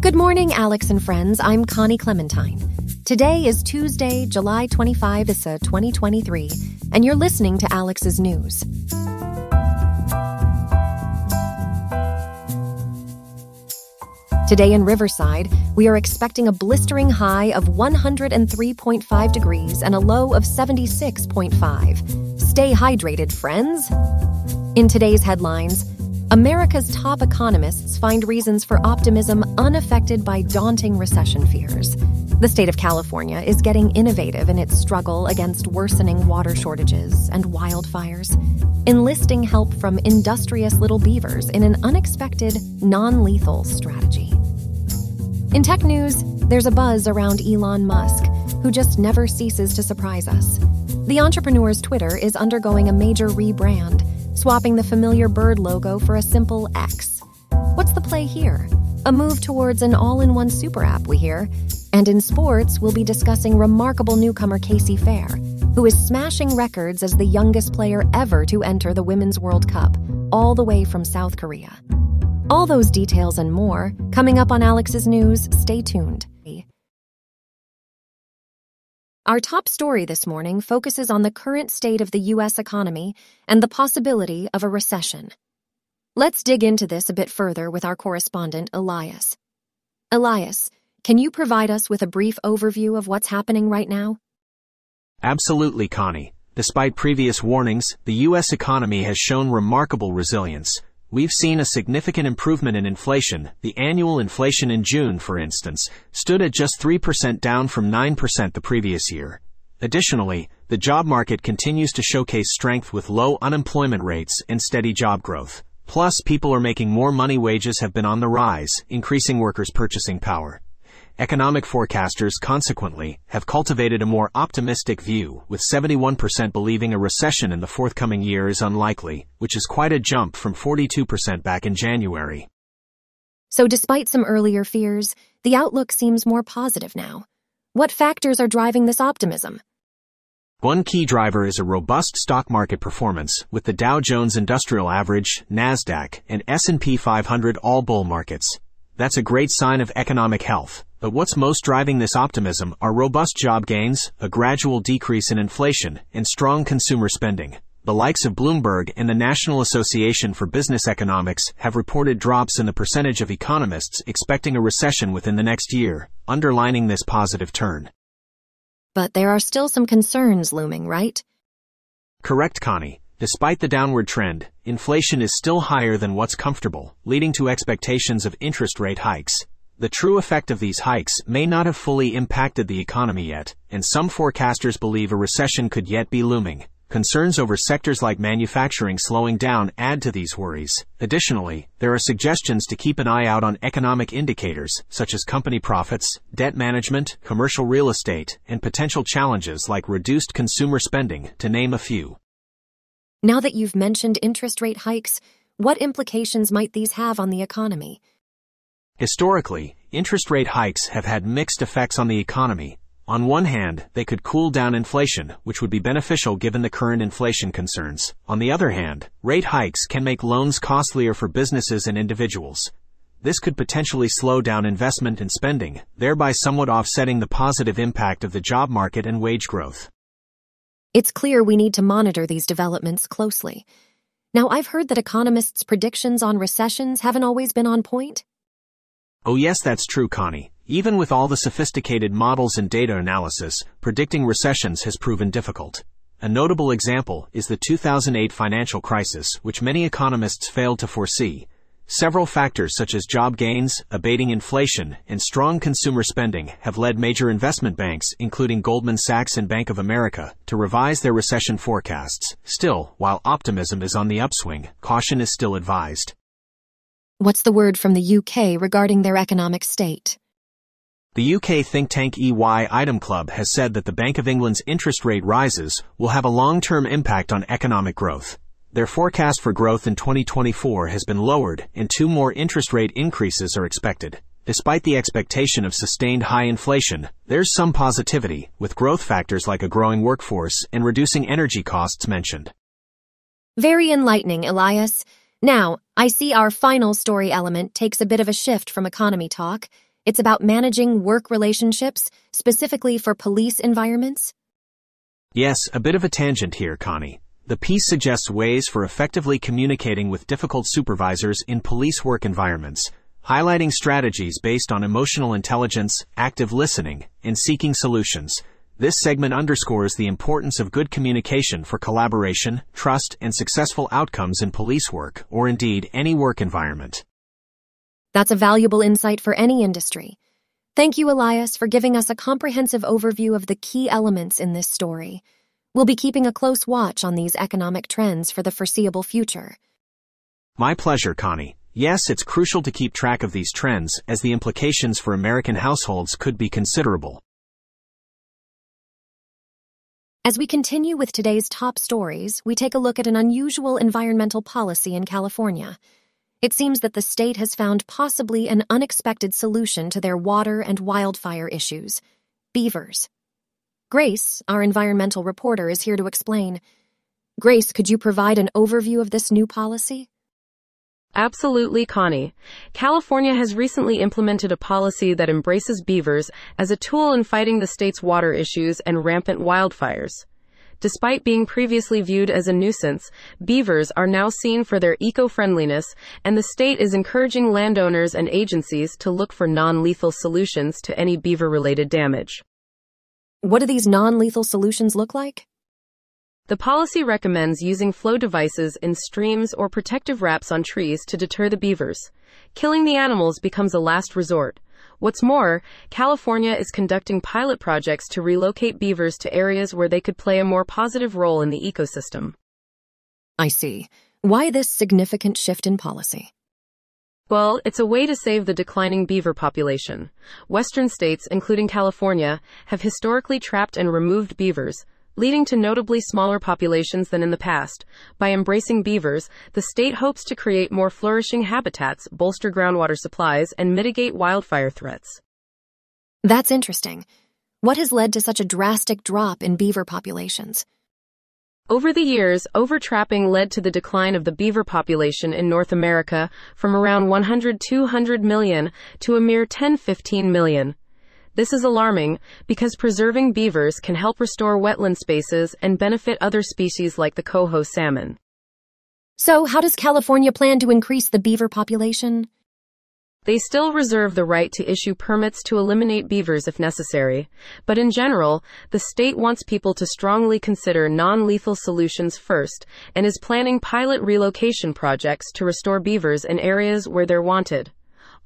Good morning, Alex and friends. I'm Connie Clementine. Today is Tuesday, July 25, 2023, and you're listening to Alex's News. Today in Riverside, we are expecting a blistering high of 103.5 degrees and a low of 76.5. Stay hydrated, friends. In today's headlines, America's top economists find reasons for optimism unaffected by daunting recession fears. The state of California is getting innovative in its struggle against worsening water shortages and wildfires, enlisting help from industrious little beavers in an unexpected, non lethal strategy. In tech news, there's a buzz around Elon Musk, who just never ceases to surprise us. The entrepreneur's Twitter is undergoing a major rebrand, swapping the familiar bird logo for a simple X. What's the play here? A move towards an all in one super app, we hear. And in sports, we'll be discussing remarkable newcomer Casey Phair, who is smashing records as the youngest player ever to enter the Women's World Cup, all the way from South Korea. All those details and more coming up on Alex's News. Stay tuned. Our top story this morning focuses on the current state of the U.S. economy and the possibility of a recession. Let's dig into this a bit further with our correspondent, Elias. Elias, can you provide us with a brief overview of what's happening right now? Absolutely, Connie. Despite previous warnings, the U.S. economy has shown remarkable resilience We've seen a significant improvement in inflation. The annual inflation in June, for instance, stood at just 3% down from 9% the previous year. Additionally, the job market continues to showcase strength with low unemployment rates and steady job growth. Plus, people are making more money wages have been on the rise, increasing workers' purchasing power. Economic forecasters, consequently, have cultivated a more optimistic view, with 71% believing a recession in the forthcoming year is unlikely, which is quite a jump from 42% back in January. So, despite some earlier fears, the outlook seems more positive now. What factors are driving this optimism? One key driver is a robust stock market performance, with the Dow Jones Industrial Average, Nasdaq, and S&P 500 all bull markets. That's a great sign of economic health. But what's most driving this optimism are robust job gains, a gradual decrease in inflation, and strong consumer spending. The likes of Bloomberg and the National Association for Business Economics have reported drops in the percentage of economists expecting a recession within the next year, underlining this positive turn. But there are still some concerns looming, right? Correct, Connie. Despite the downward trend, inflation is still higher than what's comfortable, leading to expectations of interest rate hikes. The true effect of these hikes may not have fully impacted the economy yet, and some forecasters believe a recession could yet be looming. Concerns over sectors like manufacturing slowing down add to these worries. Additionally, there are suggestions to keep an eye out on economic indicators, such as company profits, debt management, commercial real estate, and potential challenges like reduced consumer spending, to name a few. Now that you've mentioned interest rate hikes, what implications might these have on the economy? Historically, interest rate hikes have had mixed effects on the economy. On one hand, they could cool down inflation, which would be beneficial given the current inflation concerns. On the other hand, rate hikes can make loans costlier for businesses and individuals. This could potentially slow down investment and spending, thereby somewhat offsetting the positive impact of the job market and wage growth. It's clear we need to monitor these developments closely. Now, I've heard that economists' predictions on recessions haven't always been on point. Oh yes, that's true, Connie. Even with all the sophisticated models and data analysis, predicting recessions has proven difficult. A notable example is the 2008 financial crisis, which many economists failed to foresee. Several factors such as job gains, abating inflation, and strong consumer spending have led major investment banks, including Goldman Sachs and Bank of America, to revise their recession forecasts. Still, while optimism is on the upswing, caution is still advised. What's the word from the UK regarding their economic state? The UK think tank EY Item Club has said that the Bank of England's interest rate rises will have a long-term impact on economic growth. Their forecast for growth in 2024 has been lowered and two more interest rate increases are expected. Despite the expectation of sustained high inflation, there's some positivity, with growth factors like a growing workforce and reducing energy costs mentioned. Very enlightening, Elias. Now, I see our final story element takes a bit of a shift from economy talk. It's about managing work relationships, specifically for police environments. Yes, a bit of a tangent here, Connie. The piece suggests ways for effectively communicating with difficult supervisors in police work environments, highlighting strategies based on emotional intelligence, active listening, and seeking solutions. This segment underscores the importance of good communication for collaboration, trust, and successful outcomes in police work, or indeed any work environment. That's a valuable insight for any industry. Thank you, Elias, for giving us a comprehensive overview of the key elements in this story. We'll be keeping a close watch on these economic trends for the foreseeable future. My pleasure, Connie. Yes, it's crucial to keep track of these trends, as the implications for American households could be considerable. As we continue with today's top stories, we take a look at an unusual environmental policy in California. It seems that the state has found possibly an unexpected solution to their water and wildfire issues beavers. Grace, our environmental reporter, is here to explain. Grace, could you provide an overview of this new policy? Absolutely, Connie. California has recently implemented a policy that embraces beavers as a tool in fighting the state's water issues and rampant wildfires. Despite being previously viewed as a nuisance, beavers are now seen for their eco-friendliness, and the state is encouraging landowners and agencies to look for non-lethal solutions to any beaver-related damage. What do these non-lethal solutions look like? The policy recommends using flow devices in streams or protective wraps on trees to deter the beavers. Killing the animals becomes a last resort. What's more, California is conducting pilot projects to relocate beavers to areas where they could play a more positive role in the ecosystem. I see. Why this significant shift in policy? Well, it's a way to save the declining beaver population. Western states, including California, have historically trapped and removed beavers, leading to notably smaller populations than in the past. By embracing beavers, the state hopes to create more flourishing habitats, bolster groundwater supplies, and mitigate wildfire threats. That's interesting. What has led to such a drastic drop in beaver populations? Over the years, overtrapping led to the decline of the beaver population in North America from around 100 200 million to a mere 10 15 million. This is alarming because preserving beavers can help restore wetland spaces and benefit other species like the coho salmon. So, how does California plan to increase the beaver population? They still reserve the right to issue permits to eliminate beavers if necessary, but in general, the state wants people to strongly consider non lethal solutions first and is planning pilot relocation projects to restore beavers in areas where they're wanted.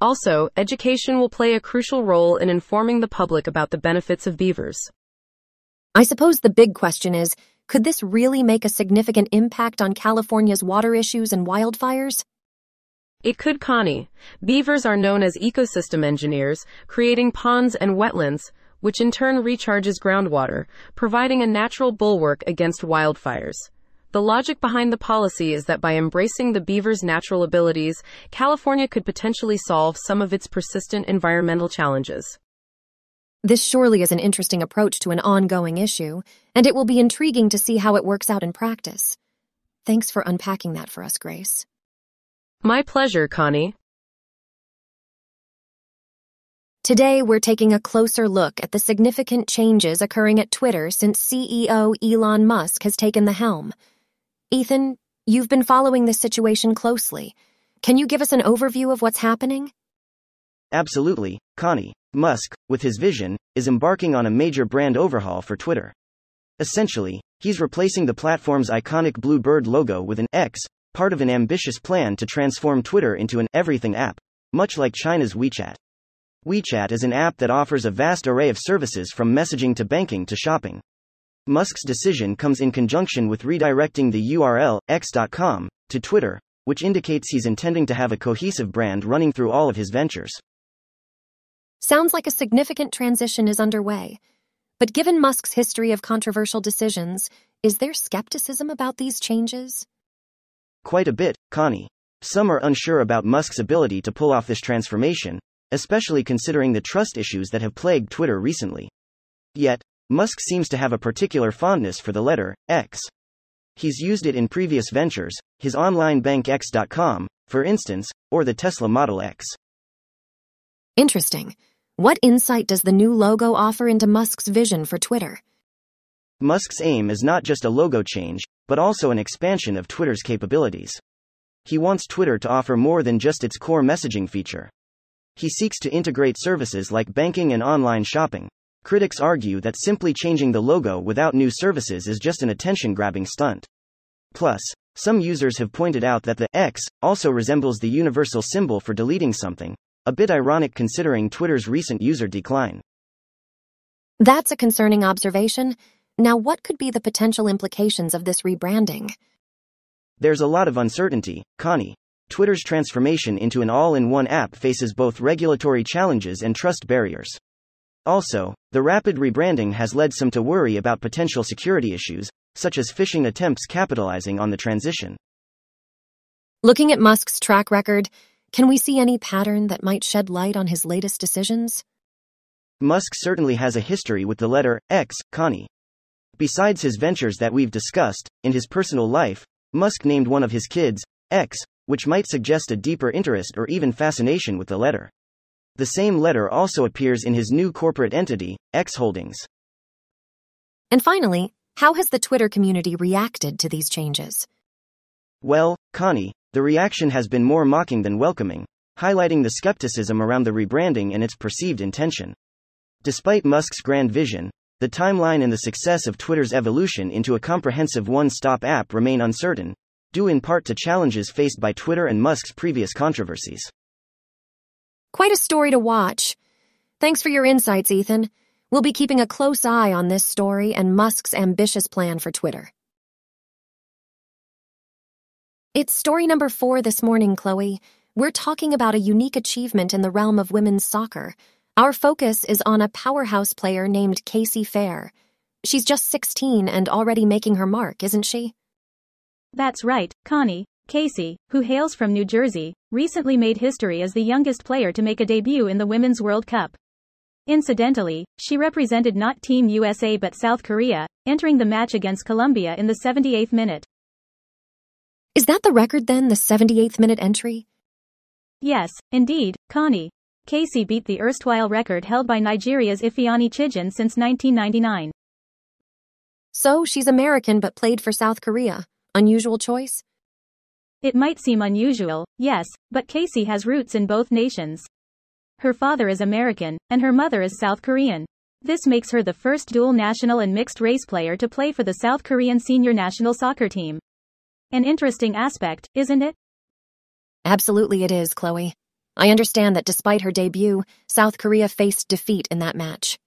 Also, education will play a crucial role in informing the public about the benefits of beavers. I suppose the big question is could this really make a significant impact on California's water issues and wildfires? It could, Connie. Beavers are known as ecosystem engineers, creating ponds and wetlands, which in turn recharges groundwater, providing a natural bulwark against wildfires. The logic behind the policy is that by embracing the beaver's natural abilities, California could potentially solve some of its persistent environmental challenges. This surely is an interesting approach to an ongoing issue, and it will be intriguing to see how it works out in practice. Thanks for unpacking that for us, Grace. My pleasure, Connie. Today, we're taking a closer look at the significant changes occurring at Twitter since CEO Elon Musk has taken the helm. Ethan, you've been following this situation closely. Can you give us an overview of what's happening? Absolutely, Connie. Musk, with his vision, is embarking on a major brand overhaul for Twitter. Essentially, he's replacing the platform's iconic blue bird logo with an X, part of an ambitious plan to transform Twitter into an everything app, much like China's WeChat. WeChat is an app that offers a vast array of services from messaging to banking to shopping. Musk's decision comes in conjunction with redirecting the URL, x.com, to Twitter, which indicates he's intending to have a cohesive brand running through all of his ventures. Sounds like a significant transition is underway. But given Musk's history of controversial decisions, is there skepticism about these changes? Quite a bit, Connie. Some are unsure about Musk's ability to pull off this transformation, especially considering the trust issues that have plagued Twitter recently. Yet, Musk seems to have a particular fondness for the letter X. He's used it in previous ventures, his online bank X.com, for instance, or the Tesla Model X. Interesting. What insight does the new logo offer into Musk's vision for Twitter? Musk's aim is not just a logo change, but also an expansion of Twitter's capabilities. He wants Twitter to offer more than just its core messaging feature. He seeks to integrate services like banking and online shopping. Critics argue that simply changing the logo without new services is just an attention grabbing stunt. Plus, some users have pointed out that the X also resembles the universal symbol for deleting something, a bit ironic considering Twitter's recent user decline. That's a concerning observation. Now, what could be the potential implications of this rebranding? There's a lot of uncertainty, Connie. Twitter's transformation into an all in one app faces both regulatory challenges and trust barriers. Also, the rapid rebranding has led some to worry about potential security issues, such as phishing attempts capitalizing on the transition. Looking at Musk's track record, can we see any pattern that might shed light on his latest decisions? Musk certainly has a history with the letter X, Connie. Besides his ventures that we've discussed, in his personal life, Musk named one of his kids, X, which might suggest a deeper interest or even fascination with the letter. The same letter also appears in his new corporate entity, X Holdings. And finally, how has the Twitter community reacted to these changes? Well, Connie, the reaction has been more mocking than welcoming, highlighting the skepticism around the rebranding and its perceived intention. Despite Musk's grand vision, the timeline and the success of Twitter's evolution into a comprehensive one stop app remain uncertain, due in part to challenges faced by Twitter and Musk's previous controversies. Quite a story to watch. Thanks for your insights, Ethan. We'll be keeping a close eye on this story and Musk's ambitious plan for Twitter. It's story number four this morning, Chloe. We're talking about a unique achievement in the realm of women's soccer. Our focus is on a powerhouse player named Casey Phair. She's just 16 and already making her mark, isn't she? That's right, Connie. Casey, who hails from New Jersey, recently made history as the youngest player to make a debut in the Women's World Cup. Incidentally, she represented not Team USA but South Korea, entering the match against Colombia in the 78th minute. Is that the record then, the 78th minute entry? Yes, indeed, Connie. Casey beat the erstwhile record held by Nigeria's Ifeanyi Chiejine since 1999. So, she's American but played for South Korea. Unusual choice? It might seem unusual, yes, but Casey has roots in both nations. Her father is American, and her mother is South Korean. This makes her the first dual national and mixed race player to play for the South Korean senior national soccer team. An interesting aspect, isn't it? Absolutely it is, Chloe. I understand that despite her debut, South Korea faced defeat in that match.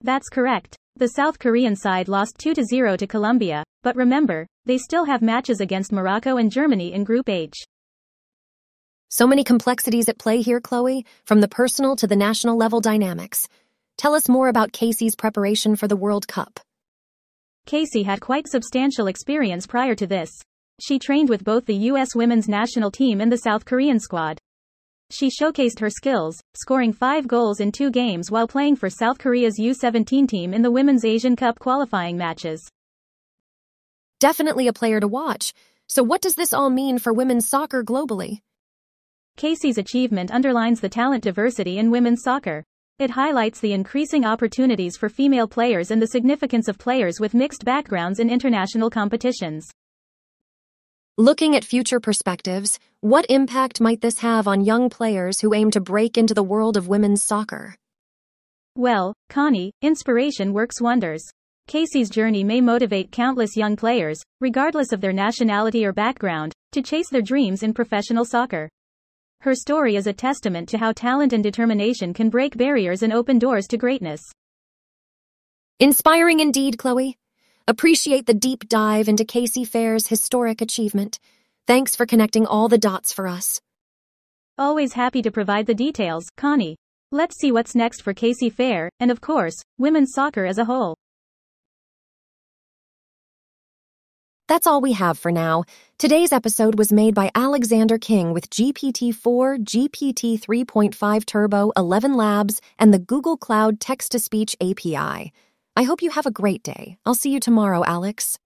That's correct. The South Korean side lost 2 0 to Colombia, but remember, they still have matches against Morocco and Germany in Group H. So many complexities at play here, Chloe, from the personal to the national level dynamics. Tell us more about Casey's preparation for the World Cup. Casey had quite substantial experience prior to this. She trained with both the U.S. women's national team and the South Korean squad. She showcased her skills, scoring five goals in two games while playing for South Korea's U17 team in the Women's Asian Cup qualifying matches. Definitely a player to watch. So, what does this all mean for women's soccer globally? Casey's achievement underlines the talent diversity in women's soccer. It highlights the increasing opportunities for female players and the significance of players with mixed backgrounds in international competitions. Looking at future perspectives, what impact might this have on young players who aim to break into the world of women's soccer? Well, Connie, inspiration works wonders. Casey's journey may motivate countless young players, regardless of their nationality or background, to chase their dreams in professional soccer. Her story is a testament to how talent and determination can break barriers and open doors to greatness. Inspiring indeed, Chloe. Appreciate the deep dive into Casey Phair's historic achievement. Thanks for connecting all the dots for us. Always happy to provide the details, Connie. Let's see what's next for Casey Phair, and of course, women's soccer as a whole. That's all we have for now. Today's episode was made by Alexander King with GPT-4, GPT 3.5 Turbo, ElevenLabs, and the Google Cloud Text-to-Speech API. I hope you have a great day. I'll see you tomorrow, Alex.